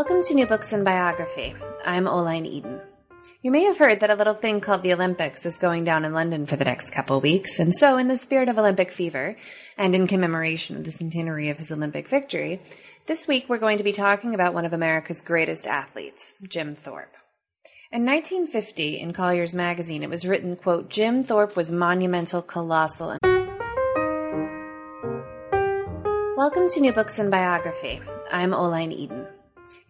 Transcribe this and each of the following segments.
Welcome to New Books in Biography. I'm Oline Eden. You may have heard that a little thing called the Olympics is going down in London for the next couple weeks, and so, in the spirit of Olympic fever, and in commemoration of the centenary of his Olympic victory, this week we're going to be talking about one of America's greatest athletes, Jim Thorpe. In 1950, in Collier's magazine, it was written, quote, Jim Thorpe was monumental, colossal, and Welcome to New Books in Biography. I'm Oline Eden.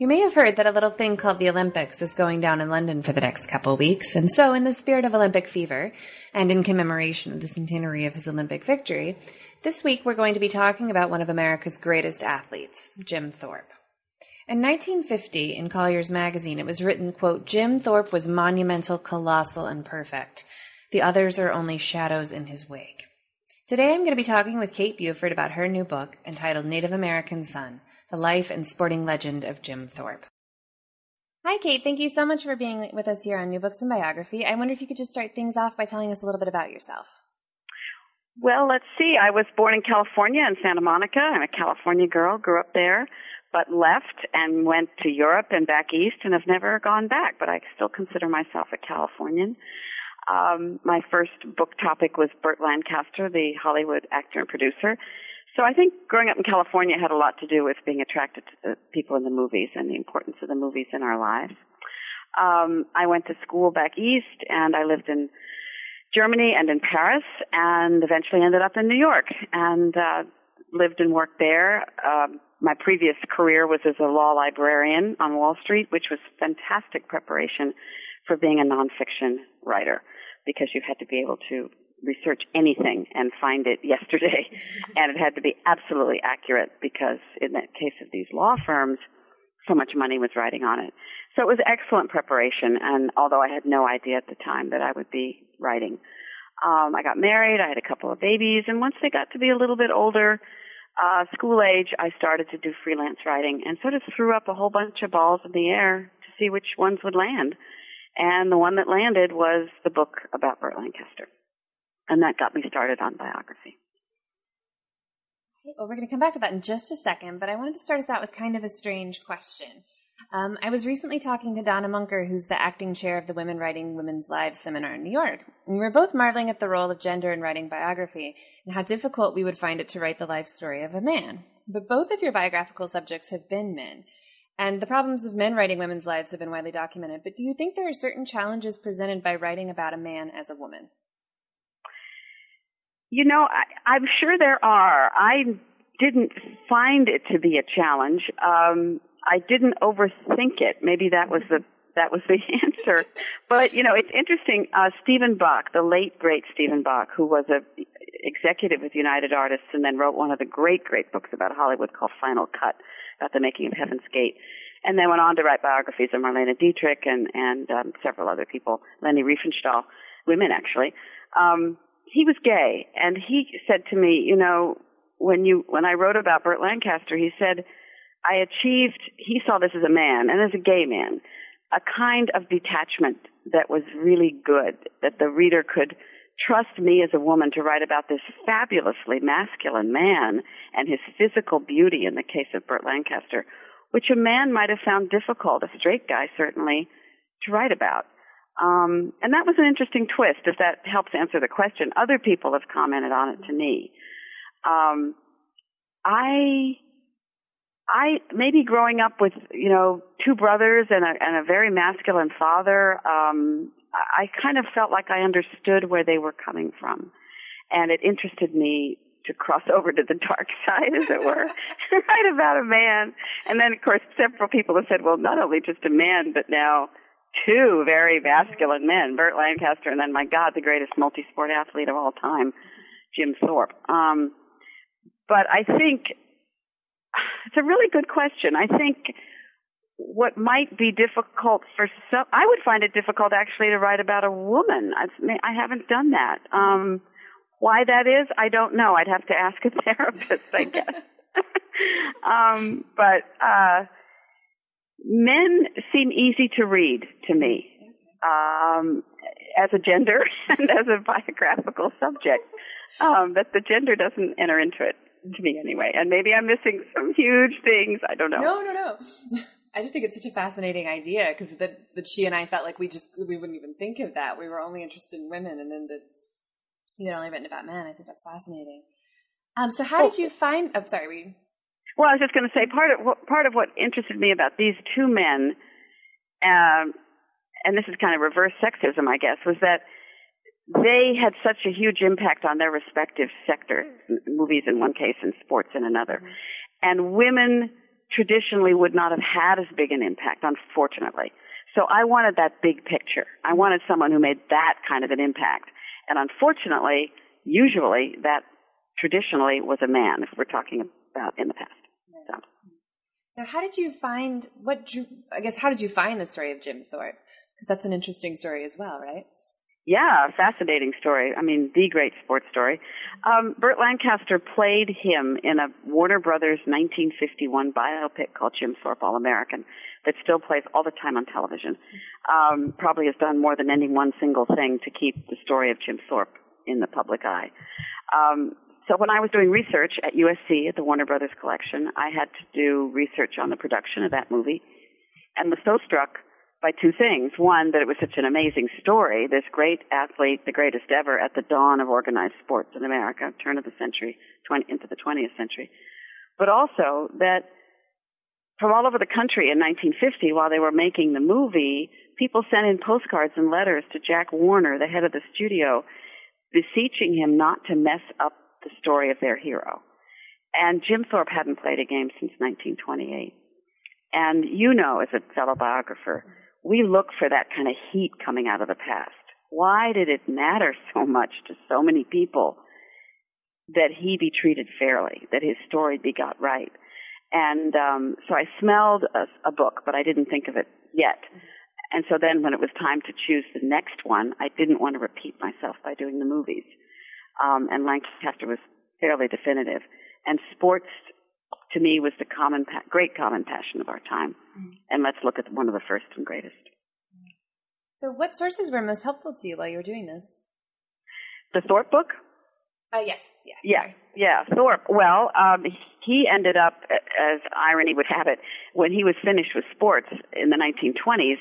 You may have heard that a little thing called the Olympics is going down in London for the next couple weeks, and so, in the spirit of Olympic fever, and in commemoration of the centenary of his Olympic victory, this week we're going to be talking about one of America's greatest athletes, Jim Thorpe. In 1950, in Collier's magazine, it was written, quote, Jim Thorpe was monumental, colossal, and perfect. The others are only shadows in his wake. Today I'm going to be talking with Kate Buford about her new book entitled Native American Son the life and sporting legend of Jim Thorpe. Hi, Kate. Thank you so much for being with us here on New Books and Biography. I wonder if you could just start things off by telling us a little bit about yourself. Well, let's see. I was born in California in Santa Monica. I'm a California girl, grew up there, but left and went to Europe and back east and have never gone back, but I still consider myself a Californian. Um, my first book topic was Burt Lancaster, the Hollywood actor and producer. So I think growing up in California had a lot to do with being attracted to the people in the movies and the importance of the movies in our lives. Um, I went to school back east and I lived in Germany and in Paris and eventually ended up in New York and uh, lived and worked there. Um, my previous career was as a law librarian on Wall Street, which was fantastic preparation for being a nonfiction writer because you had to be able to research anything and find it yesterday. and it had to be absolutely accurate because in the case of these law firms, so much money was riding on it. So it was excellent preparation. And although I had no idea at the time that I would be writing, um, I got married. I had a couple of babies. And once they got to be a little bit older, uh, school age, I started to do freelance writing and sort of threw up a whole bunch of balls in the air to see which ones would land. And the one that landed was the book about Burt Lancaster. And that got me started on biography. Well, we're going to come back to that in just a second, but I wanted to start us out with kind of a strange question. Um, I was recently talking to Dona Munker, who's the acting chair of the Women Writing Women's Lives seminar in New York. And we were both marveling at the role of gender in writing biography and how difficult we would find it to write the life story of a man. But both of your biographical subjects have been men. And the problems of men writing women's lives have been widely documented. But do you think there are certain challenges presented by writing about a man as a woman? You know, I, I'm sure there are. I didn't find it to be a challenge. Um, I didn't overthink it. Maybe that was the that was the answer. But you know, it's interesting. Uh, Steven Bach, the late great Steven Bach, who was a executive with United Artists and then wrote one of the great great books about Hollywood called Final Cut, about the making of Heaven's Gate, and then went on to write biographies of Marlene Dietrich and and um, several other people, Leni Riefenstahl, women actually. Um, he was gay, and he said to me, you know, when you when I wrote about Burt Lancaster, he said, I achieved. He saw this as a man and as a gay man, a kind of detachment that was really good, that the reader could trust me as a woman to write about this fabulously masculine man and his physical beauty in the case of Burt Lancaster, which a man might have found difficult, a straight guy certainly, to write about. Um, and that was an interesting twist, if that helps answer the question. Other people have commented on it to me. Um, I, I maybe growing up with you know two brothers and a, and a very masculine father, um, I kind of felt like I understood where they were coming from, and it interested me to cross over to the dark side, as it were, write about a man. And then, of course, several people have said, well, not only just a man, but now two very masculine men, Burt Lancaster, and then my God, the greatest multi-sport athlete of all time, Jim Thorpe. Um, but I think it's a really good question. I think what might be difficult for some, I would find it difficult actually to write about a woman. I've, I haven't done that. Um, why that is, I don't know. I'd have to ask a therapist, I guess. um, but uh, men seem easy to read to me um, as a gender and as a biographical subject. Um, but the gender doesn't enter into it to me anyway. And maybe I'm missing some huge things. I don't know. No, no, no. I just think it's such a fascinating idea because that that she and I felt like we just we wouldn't even think of that. We were only interested in women, and then the you had only written about men. I think that's fascinating. Um, so how oh. did you find? Oh, sorry, we. Well, I was just going to say part of what, part of what interested me about these two men, um, and this is kind of reverse sexism, I guess, was that they had such a huge impact on their respective sectors, movies in one case and sports in another. Mm-hmm. And women traditionally would not have had as big an impact, unfortunately. So I wanted that big picture. I wanted someone who made that kind of an impact. And unfortunately, usually that traditionally was a man, if we're talking about in the past. So, so how did you find what drew, I guess, how did you find the story of Jim Thorpe? Because that's an interesting story as well, right? Yeah, fascinating story. I mean, the great sports story. Um, Burt Lancaster played him in a Warner Brothers 1951 biopic called Jim Thorpe All American that still plays all the time on television. Um, probably has done more than any one single thing to keep the story of Jim Thorpe in the public eye. Um, so when I was doing research at USC at the Warner Brothers collection, I had to do research on the production of that movie and was so struck by two things. One, that it was such an amazing story. This great athlete, the greatest ever at the dawn of organized sports in America, turn of the century, 20, into the 20th century. But also that from all over the country in 1950, while they were making the movie, people sent in postcards and letters to Jack Warner, the head of the studio, beseeching him not to mess up the story of their hero. And Jim Thorpe hadn't played a game since 1928. And you know, as a fellow biographer, we look for that kind of heat coming out of the past. Why did it matter so much to so many people that he be treated fairly, that his story be got right? And um, so I smelled a, a book, but I didn't think of it yet. And so then when it was time to choose the next one, I didn't want to repeat myself by doing the movies. Um, and Lancaster was fairly definitive. And sports to me was the common, pa- great common passion of our time. Mm-hmm. And let's look at one of the first and greatest. So, what sources were most helpful to you while you were doing this? The Thorpe book. Oh yes, yeah, yeah, yeah. Thorpe. Well, um, he ended up, as irony would have it, when he was finished with sports in the 1920s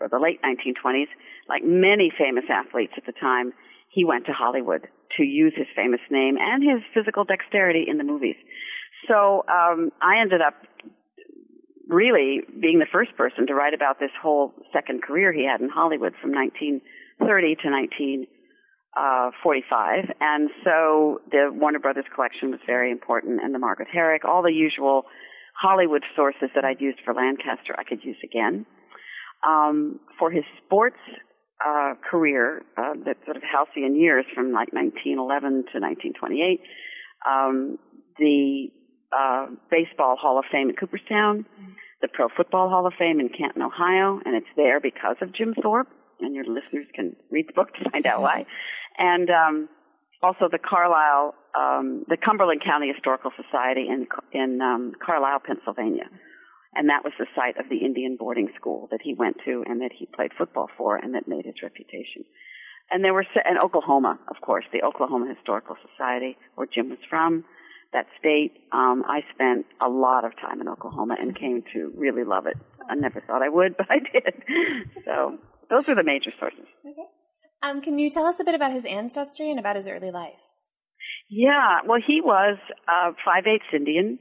or the late 1920s, like many famous athletes at the time, he went to Hollywood to use his famous name and his physical dexterity in the movies. So um, I ended up really being the first person to write about this whole second career he had in Hollywood from 1930 to 1945. And so the Warner Brothers collection was very important, and the Margaret Herrick, all the usual Hollywood sources that I'd used for Lancaster, I could use again. Um, for his sports uh, career, uh, that sort of halcyon years from like 1911 to 1928, um, the uh, Baseball Hall of Fame in Cooperstown, the Pro Football Hall of Fame in Canton, Ohio, and it's there because of Jim Thorpe. And your listeners can read the book to find out why. And um, also the Carlisle, um, the Cumberland County Historical Society in in um, Carlisle, Pennsylvania, and that was the site of the Indian boarding school that he went to and that he played football for, and that made his reputation. And there were and Oklahoma, of course, the Oklahoma Historical Society, where Jim was from that state. Um, I spent a lot of time in Oklahoma and came to really love it. I never thought I would, but I did. So those are the major sources. Okay. Um, can you tell us a bit about his ancestry and about his early life? Yeah, well, he was uh, five eighths Indian,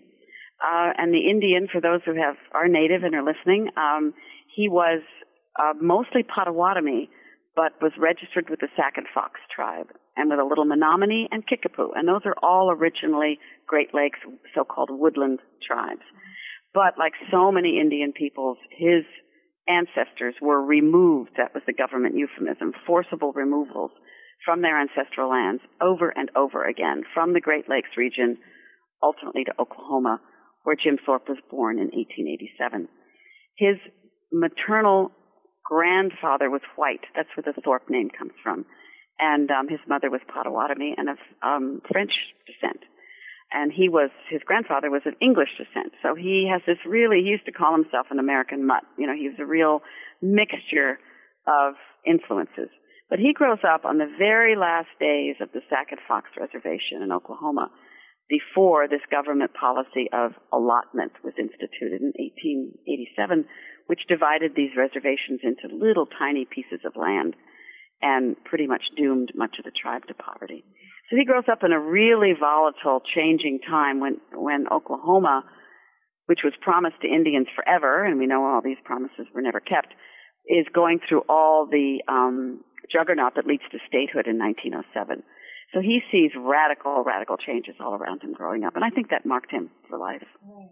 uh, and the Indian, for those who have are native and are listening, um, he was uh, mostly Potawatomi, but was registered with the Sac and Fox tribe and with a little Menominee and Kickapoo. And those are all originally Great Lakes so-called woodland tribes. But like so many Indian peoples, his ancestors were removed, that was the government euphemism, forcible removals from their ancestral lands over and over again, from the Great Lakes region, ultimately to Oklahoma, where Jim Thorpe was born in 1887. His maternal grandfather was white. That's where the Thorpe name comes from. And um, his mother was Potawatomi and of um, French descent. And he was, his grandfather was of English descent. So he has this really, he used to call himself an American mutt. You know, he was a real mixture of influences. But he grows up on the very last days of the Sac Fox Reservation in Oklahoma before this government policy of allotment was instituted in 1887, which divided these reservations into little tiny pieces of land and pretty much doomed much of the tribe to poverty. So he grows up in a really volatile, changing time when, when Oklahoma, which was promised to Indians forever, and we know all these promises were never kept, is going through all the um, juggernaut that leads to statehood in 1907. So he sees radical, radical changes all around him growing up, and I think that marked him for life. Right.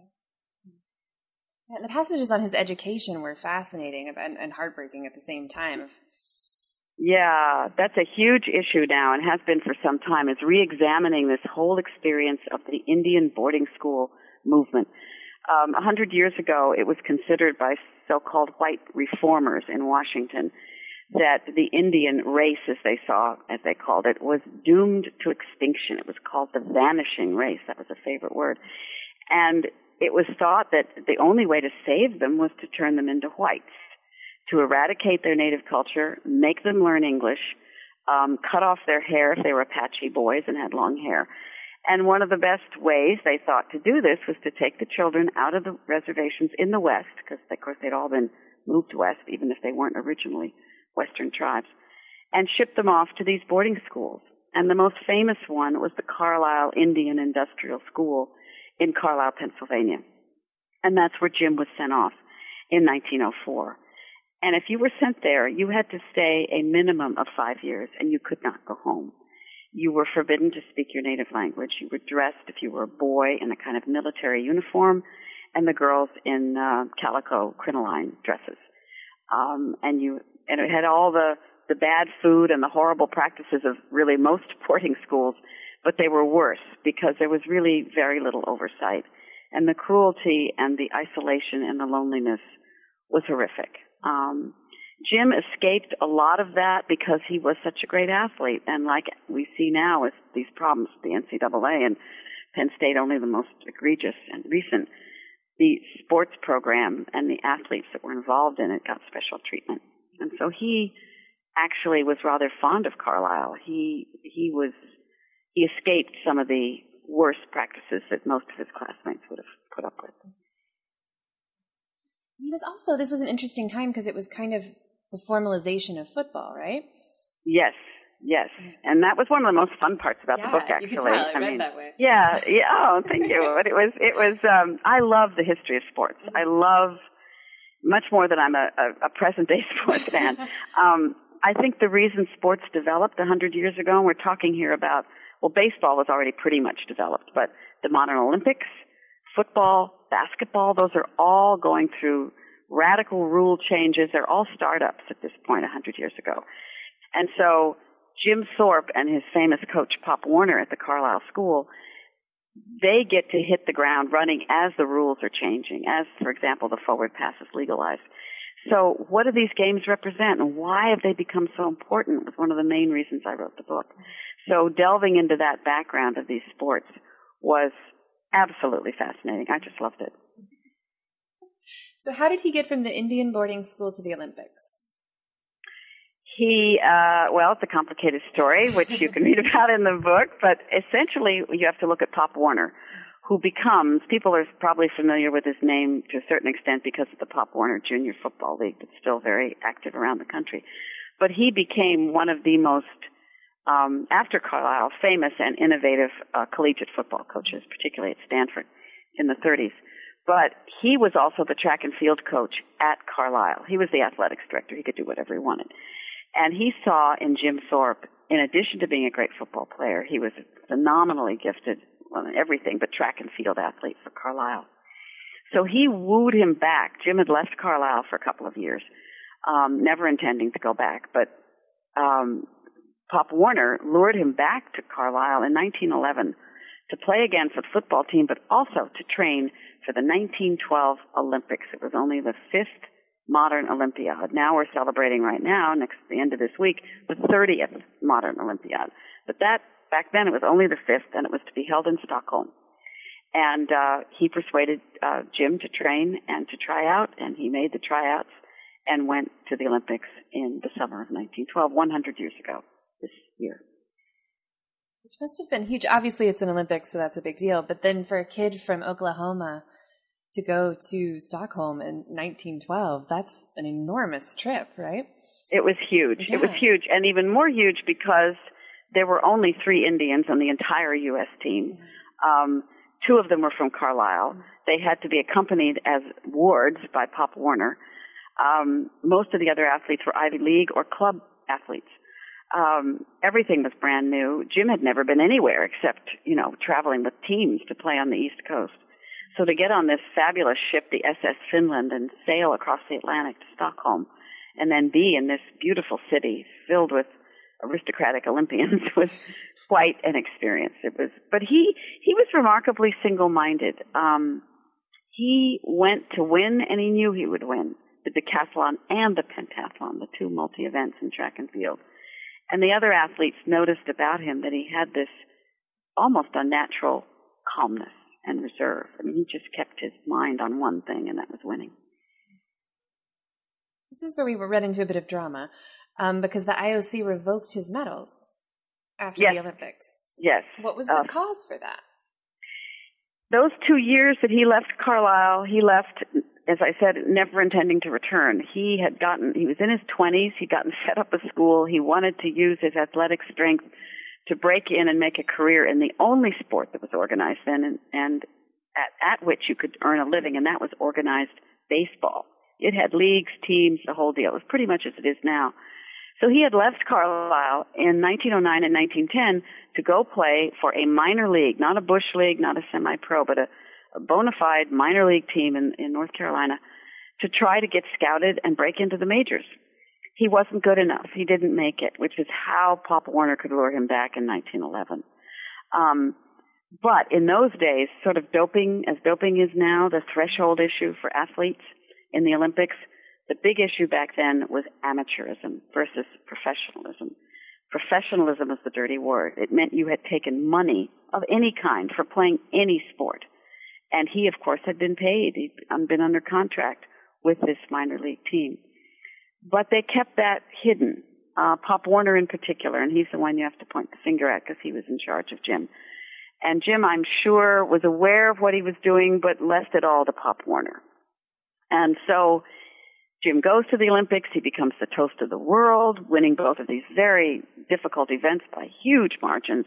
The passages on his education were fascinating and, and heartbreaking at the same time. Yeah, that's a huge issue now and has been for some time is re-examining this whole experience of the Indian boarding school movement. Um, a hundred years ago, it was considered by so-called white reformers in Washington that the Indian race, as they saw, as they called it, was doomed to extinction. It was called the vanishing race. That was a favorite word. And it was thought that the only way to save them was to turn them into whites, to eradicate their native culture, make them learn English, um, cut off their hair if they were Apache boys and had long hair. And one of the best ways they thought to do this was to take the children out of the reservations in the West, because of course they'd all been moved west, even if they weren't originally Western tribes, and shipped them off to these boarding schools. And the most famous one was the Carlisle Indian Industrial School in Carlisle, Pennsylvania. And that's where Jim was sent off in 1904. And if you were sent there, you had to stay a minimum of five years and you could not go home. You were forbidden to speak your native language. You were dressed, if you were a boy, in a kind of military uniform, and the girls in uh, calico crinoline dresses. Um, and you and it had all the the bad food and the horrible practices of really most boarding schools, but they were worse because there was really very little oversight. And the cruelty and the isolation and the loneliness was horrific. Um, Jim escaped a lot of that because he was such a great athlete. And like we see now with these problems, with the NCAA and Penn State only the most egregious and recent, the sports program and the athletes that were involved in it got special treatment. And so he actually was rather fond of Carlisle. He he was he escaped some of the worst practices that most of his classmates would have put up with. He was also this was an interesting time because it was kind of the formalization of football, right? Yes, yes, and that was one of the most fun parts about yeah, the book. Actually, you can tell. I, I mean, that way. yeah, yeah. Oh, thank you. But it was, it was. Um, I love the history of sports. I love much more than I'm a, a, a present day sports fan. Um, I think the reason sports developed a hundred years ago, and we're talking here about, well, baseball was already pretty much developed, but the modern Olympics, football, basketball, those are all going through radical rule changes. They're all startups at this point a hundred years ago. And so Jim Thorpe and his famous coach Pop Warner at the Carlisle School they get to hit the ground running as the rules are changing, as, for example, the forward pass is legalized. So what do these games represent and why have they become so important was one of the main reasons I wrote the book. So delving into that background of these sports was absolutely fascinating. I just loved it. So how did he get from the Indian boarding school to the Olympics? He, uh, well, it's a complicated story, which you can read about in the book, but essentially you have to look at Pop Warner, who becomes, people are probably familiar with his name to a certain extent because of the Pop Warner Junior Football League that's still very active around the country. But he became one of the most, um, after Carlisle, famous and innovative uh, collegiate football coaches, particularly at Stanford in the 30s. But he was also the track and field coach at Carlisle. He was the athletics director. He could do whatever he wanted. And he saw in Jim Thorpe, in addition to being a great football player, he was phenomenally gifted, in everything, but track and field athlete for Carlisle. So he wooed him back. Jim had left Carlisle for a couple of years, um, never intending to go back, but um, Pop Warner lured him back to Carlisle in 1911 to play again for the football team, but also to train for the 1912 Olympics. It was only the fifth modern Olympiad. Now we're celebrating right now, next the end of this week, the 30th modern Olympiad. But that back then it was only the fifth, and it was to be held in Stockholm. And uh, he persuaded uh, Jim to train and to try out, and he made the tryouts and went to the Olympics in the summer of 1912, 100 years ago this year. Which must have been huge. Obviously, it's an Olympics, so that's a big deal. But then for a kid from Oklahoma to go to Stockholm in 1912, that's an enormous trip, right? It was huge. Yeah. It was huge, and even more huge because there were only three Indians on the entire U.S. team. Um, two of them were from Carlisle. They had to be accompanied as wards by Pop Warner. Um, most of the other athletes were Ivy League or club athletes. Um, everything was brand new. Jim had never been anywhere except, you know, traveling with teams to play on the East Coast. So to get on this fabulous ship, the SS Finland, and sail across the Atlantic to Stockholm, and then be in this beautiful city filled with aristocratic Olympians was quite an experience. It was, but he he was remarkably single-minded. Um, he went to win, and he knew he would win the decathlon and the pentathlon, the two multi events in track and field. And the other athletes noticed about him that he had this almost unnatural calmness and reserve. I mean, he just kept his mind on one thing, and that was winning. This is where we were read into a bit of drama um, because the IOC revoked his medals after yes. the Olympics. Yes. What was the uh, cause for that? Those two years that he left Carlisle, he left as I said, never intending to return. He had gotten, he was in his 20s, he'd gotten fed up with school, he wanted to use his athletic strength to break in and make a career in the only sport that was organized then and, and at, at which you could earn a living, and that was organized baseball. It had leagues, teams, the whole deal. It was pretty much as it is now. So he had left Carlisle in 1909 and 1910 to go play for a minor league, not a bush league, not a semi-pro, but a a bona fide minor league team in, in North Carolina to try to get scouted and break into the majors. He wasn't good enough. He didn't make it, which is how Pop Warner could lure him back in 1911. Um, but in those days, sort of doping, as doping is now the threshold issue for athletes in the Olympics, the big issue back then was amateurism versus professionalism. Professionalism was the dirty word. It meant you had taken money of any kind for playing any sport. And he, of course, had been paid. He'd been under contract with this minor league team. But they kept that hidden. Uh, Pop Warner in particular, and he's the one you have to point the finger at because he was in charge of Jim. And Jim, I'm sure, was aware of what he was doing, but left it all to Pop Warner. And so Jim goes to the Olympics. He becomes the toast of the world, winning both of these very difficult events by huge margins.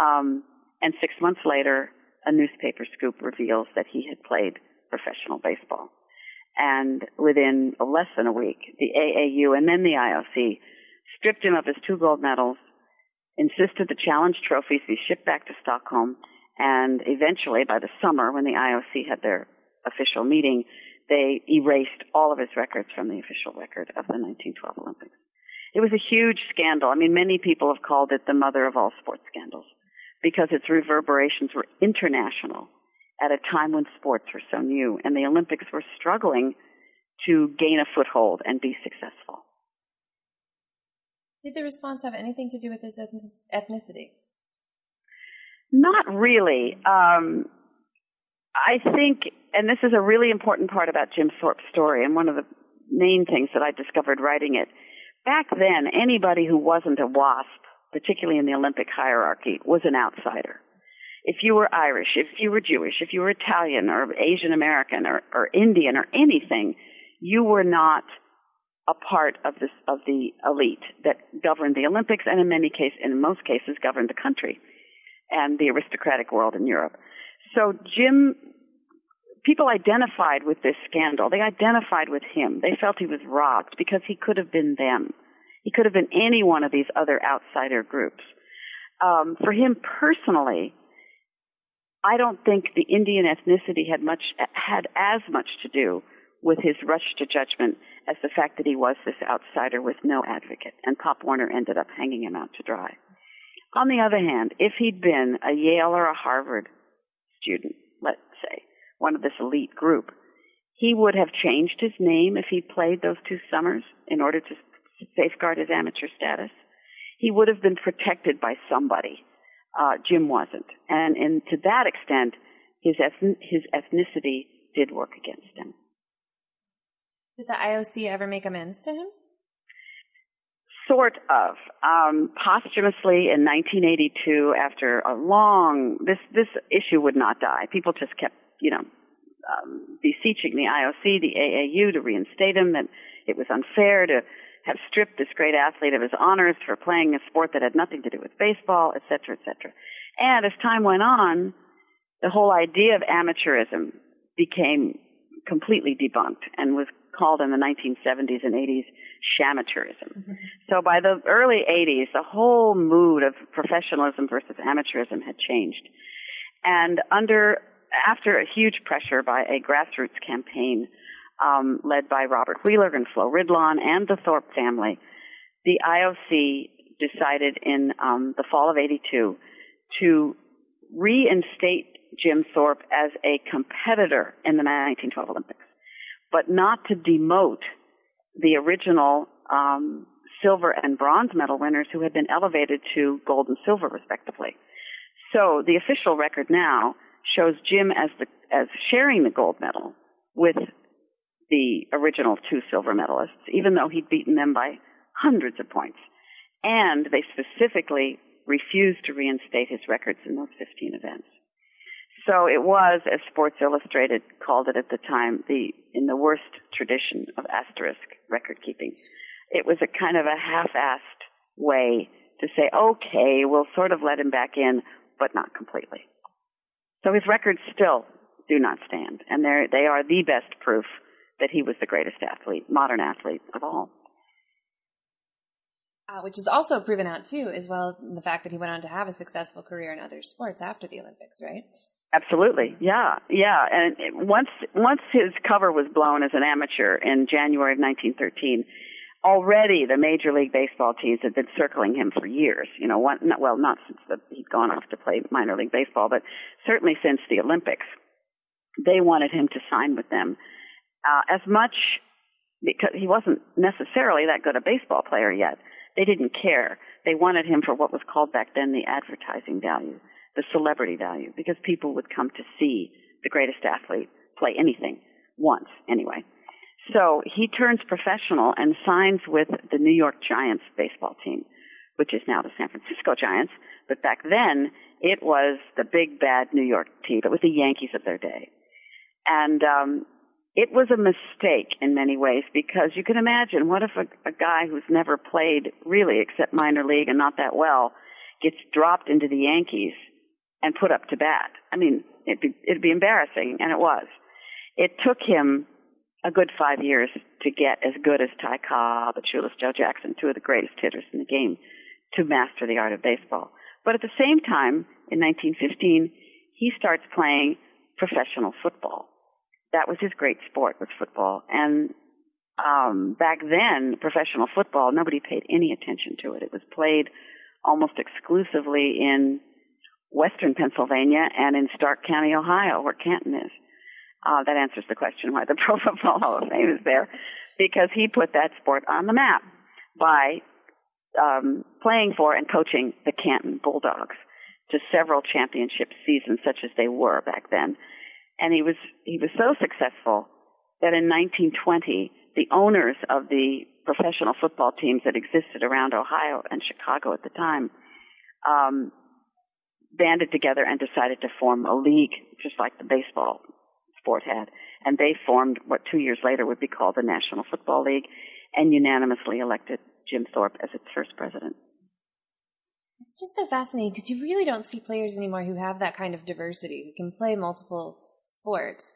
Um, and six months later, a newspaper scoop reveals that he had played professional baseball. And within less than a week, the AAU and then the IOC stripped him of his two gold medals, insisted the challenge trophies be shipped back to Stockholm, and eventually, by the summer, when the IOC had their official meeting, they erased all of his records from the official record of the 1912 Olympics. It was a huge scandal. I mean, many people have called it the mother of all sports scandals because its reverberations were international at a time when sports were so new and the Olympics were struggling to gain a foothold and be successful. Did the response have anything to do with his ethnicity? Not really. Um, I think, and this is a really important part about Jim Thorpe's story, and one of the main things that I discovered writing it. Back then, anybody who wasn't a WASP particularly in the Olympic hierarchy, was an outsider. If you were Irish, if you were Jewish, if you were Italian or Asian American or, or Indian or anything, you were not a part of this of the elite that governed the Olympics and in many cases in most cases governed the country and the aristocratic world in Europe. So Jim people identified with this scandal. They identified with him. They felt he was robbed because he could have been them. He could have been any one of these other outsider groups. Um, for him personally, I don't think the Indian ethnicity had much had as much to do with his rush to judgment as the fact that he was this outsider with no advocate, and Pop Warner ended up hanging him out to dry. On the other hand, if he'd been a Yale or a Harvard student, let's say, one of this elite group, he would have changed his name if he played those two summers in order to safeguard his amateur status. He would have been protected by somebody. Uh, Jim wasn't. And, and to that extent, his, ethn- his ethnicity did work against him. Did the IOC ever make amends to him? Sort of. Um, posthumously in 1982, after a long, this, this issue would not die. People just kept, you know, um, beseeching the IOC, the AAU to reinstate him, that it was unfair to have stripped this great athlete of his honors for playing a sport that had nothing to do with baseball, et cetera, et cetera. And as time went on, the whole idea of amateurism became completely debunked and was called in the 1970s and 80s shamateurism. Mm-hmm. So by the early 80s, the whole mood of professionalism versus amateurism had changed. And under, after a huge pressure by a grassroots campaign um, led by Robert Wheeler and Flo Ridlon and the Thorpe family, the IOC decided in um, the fall of 82 to reinstate Jim Thorpe as a competitor in the 1912 Olympics, but not to demote the original um, silver and bronze medal winners who had been elevated to gold and silver respectively. So the official record now shows Jim as the as sharing the gold medal with the original two silver medalists, even though he'd beaten them by hundreds of points. And they specifically refused to reinstate his records in those 15 events. So it was, as Sports Illustrated called it at the time, the in the worst tradition of asterisk record keeping. It was a kind of a half-assed way to say, okay, we'll sort of let him back in, but not completely. So his records still do not stand, and they they are the best proof that he was the greatest athlete, modern athlete of all. Uh, which is also proven out too, as well the fact that he went on to have a successful career in other sports after the Olympics, right? Absolutely, yeah, yeah. And once once his cover was blown as an amateur in January of 1913, already the Major League Baseball teams had been circling him for years. You know, one, not, well, not since the, he'd gone off to play minor league baseball, but certainly since the Olympics, they wanted him to sign with them. Uh, as much because he wasn't necessarily that good a baseball player yet, they didn't care. They wanted him for what was called back then the advertising value the celebrity value because people would come to see the greatest athlete play anything once anyway. So he turns professional and signs with the New York Giants baseball team, which is now the San Francisco Giants. But back then, it was the big bad New York team. It was the Yankees of their day. And um, it was a mistake in many ways because you can imagine what if a, a guy who's never played really except minor league and not that well gets dropped into the Yankees and put up to bat. I mean, it'd be, it'd be embarrassing, and it was. It took him a good five years to get as good as Ty Cobb and Shoeless Joe Jackson, two of the greatest hitters in the game, to master the art of baseball. But at the same time, in 1915, he starts playing professional football. That was his great sport, was football. And um, back then, professional football, nobody paid any attention to it. It was played almost exclusively in western Pennsylvania and in Stark County, Ohio, where Canton is. Uh, that answers the question why the Pro Football Hall of Fame is there, because he put that sport on the map by um, playing for and coaching the Canton Bulldogs to several championship seasons, such as they were back then. And he was he was so successful that in 1920, the owners of the professional football teams that existed around Ohio and Chicago at the time um, banded together and decided to form a league, just like the baseball sport had. And they formed what two years later would be called the National Football League and unanimously elected Jim Thorpe as its first president. It's just so fascinating because you really don't see players anymore who have that kind of diversity, who can play multiple sports.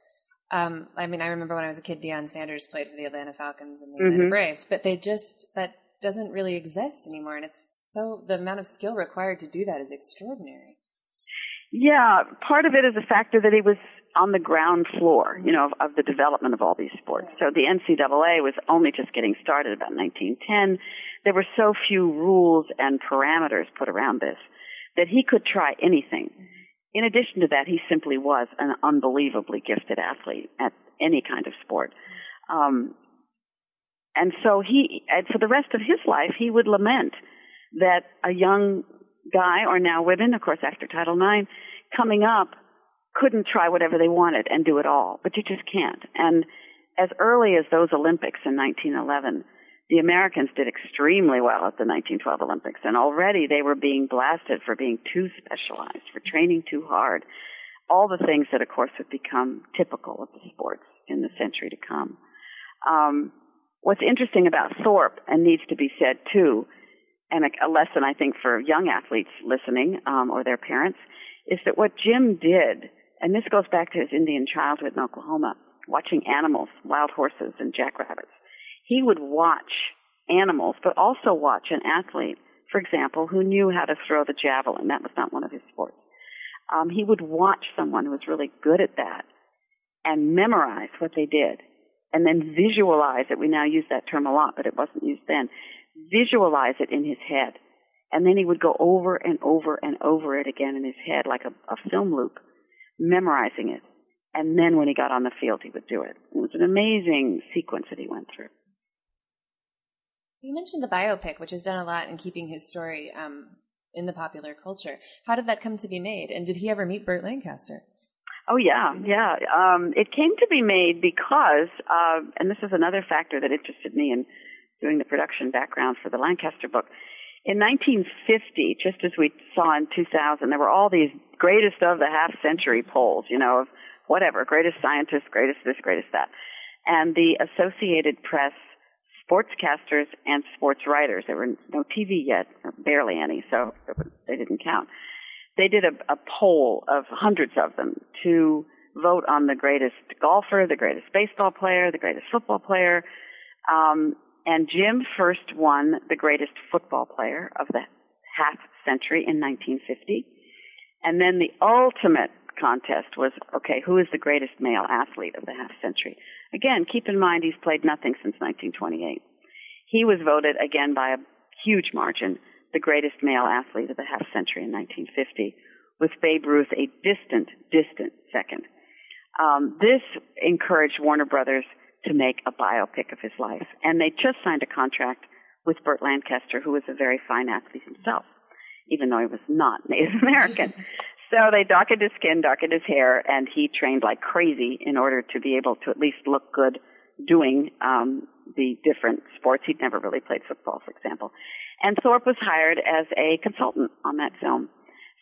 Um, I mean, I remember when I was a kid, Deion Sanders played for the Atlanta Falcons and the mm-hmm. Atlanta Braves, but they just, that doesn't really exist anymore. And it's so, the amount of skill required to do that is extraordinary. Yeah, part of it is the factor that he was on the ground floor, you know, of, of the development of all these sports. So the NCAA was only just getting started about 1910. There were so few rules and parameters put around this that he could try anything. In addition to that, he simply was an unbelievably gifted athlete at any kind of sport. Um, and so he, and for the rest of his life, he would lament that a young guy, or now women, of course, after Title IX, coming up, couldn't try whatever they wanted and do it all. But you just can't. And as early as those Olympics in 1911, the Americans did extremely well at the 1912 Olympics, and already they were being blasted for being too specialized, for training too hard. All the things that, of course, would become typical of the sports in the century to come. Um, what's interesting about Thorpe, and needs to be said too, and a, a lesson I think for young athletes listening um, or their parents, is that what Jim did, and this goes back to his Indian childhood in Oklahoma, watching animals, wild horses and jackrabbits. He would watch animals, but also watch an athlete, for example, who knew how to throw the javelin. That was not one of his sports. Um, he would watch someone who was really good at that and memorize what they did and then visualize it. We now use that term a lot, but it wasn't used then. Visualize it in his head. And then he would go over and over and over it again in his head like a, a film loop, memorizing it. And then when he got on the field, he would do it. It was an amazing sequence that he went through. So you mentioned the biopic, which has done a lot in keeping his story um, in the popular culture. How did that come to be made? And did he ever meet Burt Lancaster? Oh yeah, yeah. Um, it came to be made because, uh, and this is another factor that interested me in doing the production background for the Lancaster book. In 1950, just as we saw in 2000, there were all these greatest of the half century polls, you know, of whatever, greatest scientists, greatest this, greatest that. And the Associated Press sportscasters and sports writers, there were no TV yet, barely any, so they didn't count they did a, a poll of hundreds of them to vote on the greatest golfer, the greatest baseball player, the greatest football player. Um, and Jim first won the greatest football player of the half century in 1950. And then the ultimate contest was, okay, who is the greatest male athlete of the half century? Again, keep in mind he's played nothing since 1928. He was voted again by a huge margin the greatest male athlete of the half century in 1950, with Babe Ruth a distant, distant second. Um, this encouraged Warner Brothers to make a biopic of his life, and they just signed a contract with Burt Lancaster, who was a very fine athlete himself, even though he was not Native American. So they darkened his skin, darkened his hair, and he trained like crazy in order to be able to at least look good doing um, the different sports. He'd never really played football, for example. And Thorpe was hired as a consultant on that film.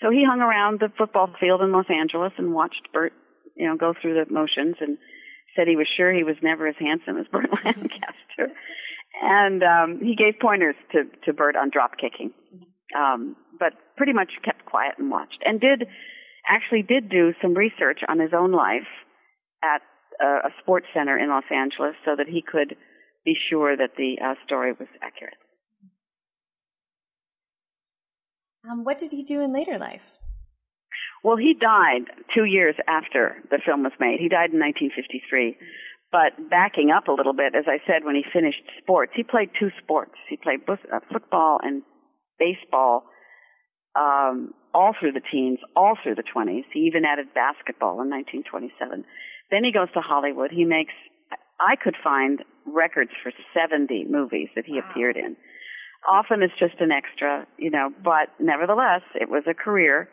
So he hung around the football field in Los Angeles and watched Burt, you know, go through the motions and said he was sure he was never as handsome as Burt Lancaster. And um, he gave pointers to, to Burt on drop kicking. Um, but pretty much kept quiet and watched. And did actually did do some research on his own life at a, a sports center in Los Angeles so that he could be sure that the uh, story was accurate. Um, what did he do in later life? Well, he died two years after the film was made. He died in 1953. But backing up a little bit, as I said, when he finished sports, he played two sports. He played uh, football and baseball um, all through the teens, all through the 20s. He even added basketball in 1927. Then he goes to Hollywood. He makes, I could find records for 70 movies that he wow. appeared in. Often it's just an extra, you know, but nevertheless, it was a career.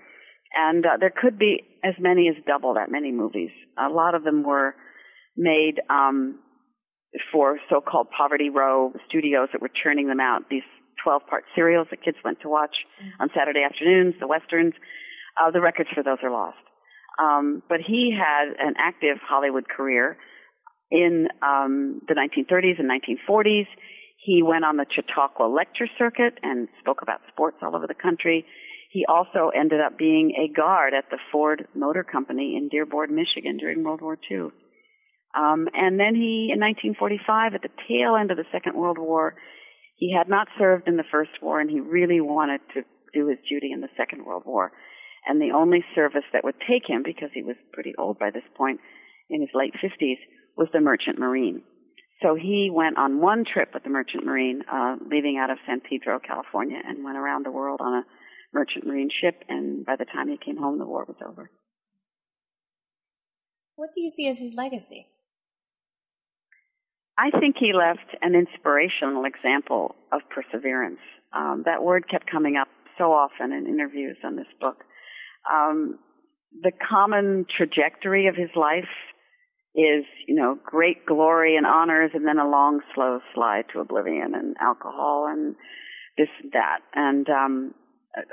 And uh, there could be as many as double that many movies. A lot of them were made um, for so-called Poverty Row studios that were churning them out. These 12-part serials that kids went to watch mm-hmm. on Saturday afternoons, the westerns. Uh, the records for those are lost. Um, but he had an active Hollywood career in um, the 1930s and 1940s. He went on the Chautauqua lecture circuit and spoke about sports all over the country. He also ended up being a guard at the Ford Motor Company in Dearborn, Michigan during World War II. Um, and then he, in 1945, at the tail end of the Second World War, he had not served in the First War and he really wanted to do his duty in the Second World War. And the only service that would take him, because he was pretty old by this point, in his late 50s, was the Merchant Marine. So he went on one trip with the Merchant Marine, uh, leaving out of San Pedro, California, and went around the world on a merchant marine ship, and by the time he came home, the war was over. What do you see as his legacy? I think he left an inspirational example of perseverance. Um, that word kept coming up so often in interviews on this book. Um, the common trajectory of his life is, you know, great glory and honors and then a long, slow slide to oblivion and alcohol and this and that. And, um,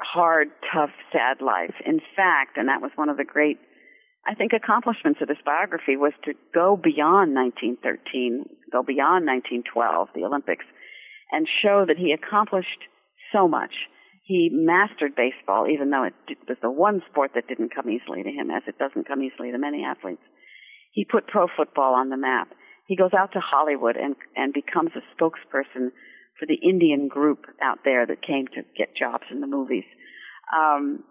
hard, tough, sad life. In fact, and that was one of the great, I think, accomplishments of this biography was to go beyond 1913, go beyond 1912, the Olympics, and show that he accomplished so much. He mastered baseball, even though it was the one sport that didn't come easily to him, as it doesn't come easily to many athletes. He put pro football on the map. He goes out to Hollywood and, and becomes a spokesperson for the Indian group out there that came to get jobs in the movies. Um,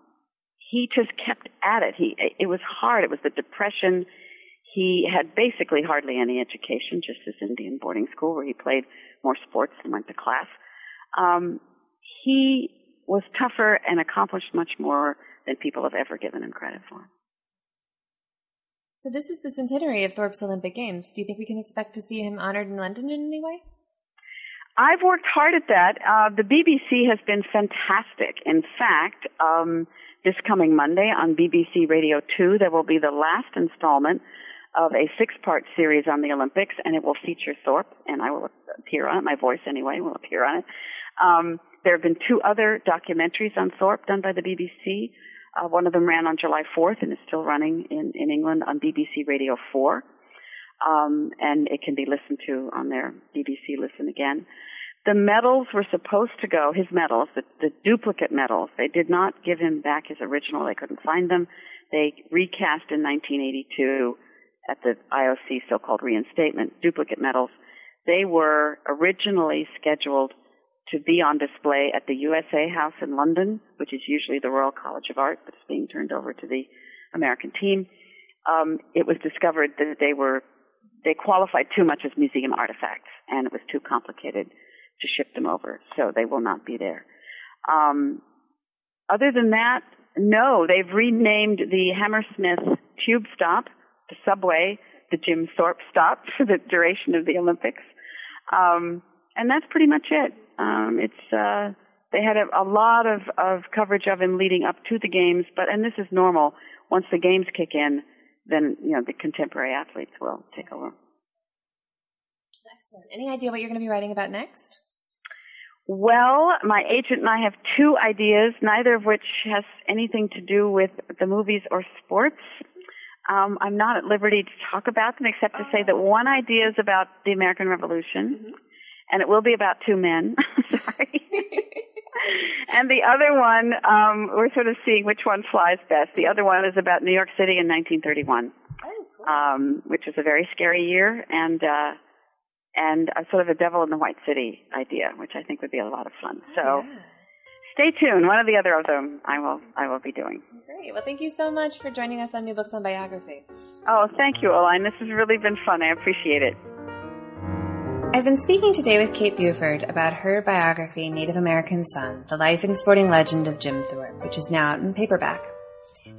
he just kept at it. He, it was hard. It was the depression. He had basically hardly any education, just his Indian boarding school where he played more sports and went to class. Um, he was tougher and accomplished much more than people have ever given him credit for. So this is the centenary of Thorpe's Olympic Games. Do you think we can expect to see him honored in London in any way? I've worked hard at that. Uh, the BBC has been fantastic. In fact, um, this coming Monday on BBC Radio 2, there will be the last installment of a six-part series on the Olympics, and it will feature Thorpe, and I will appear on it. My voice, anyway, will appear on it. Um, there have been two other documentaries on Thorpe done by the BBC. Uh, one of them ran on July 4th and is still running in, in England on BBC Radio 4. Um, and it can be listened to on their BBC Listen Again. The medals were supposed to go, his medals, the, the duplicate medals. They did not give him back his original. They couldn't find them. They recast in 1982 at the IOC so-called reinstatement duplicate medals. They were originally scheduled to be on display at the USA House in London, which is usually the Royal College of Art, but it's being turned over to the American team. Um, it was discovered that they were they qualified too much as museum artifacts, and it was too complicated to ship them over, so they will not be there. Um, other than that, no, they've renamed the Hammersmith Tube Stop, the subway, the Jim Thorpe Stop for the duration of the Olympics. Um, and that's pretty much it. Um, it's uh, they had a, a lot of, of coverage of him leading up to the games, but and this is normal. Once the games kick in, then you know the contemporary athletes will take over. Any idea what you're going to be writing about next? Well, my agent and I have two ideas, neither of which has anything to do with the movies or sports. Um, I'm not at liberty to talk about them except to say that one idea is about the American Revolution. Mm-hmm and it will be about two men. Sorry. and the other one, um, we're sort of seeing which one flies best. The other one is about New York City in 1931, oh, cool. um, which was a very scary year, and uh, and a sort of a devil in the white city idea, which I think would be a lot of fun. So. Oh, yeah. Stay tuned. One or the other of them, I will. I will be doing. Great. Well, thank you so much for joining us on New Books on Biography. Oh, thank you, Oline. This has really been fun. I appreciate it. I've been speaking today with Kate Buford about her biography, Native American Son, The Life and Sporting Legend of Jim Thorpe, which is now out in paperback.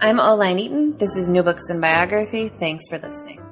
I'm Oline Eaton. This is New Books in Biography. Thanks for listening.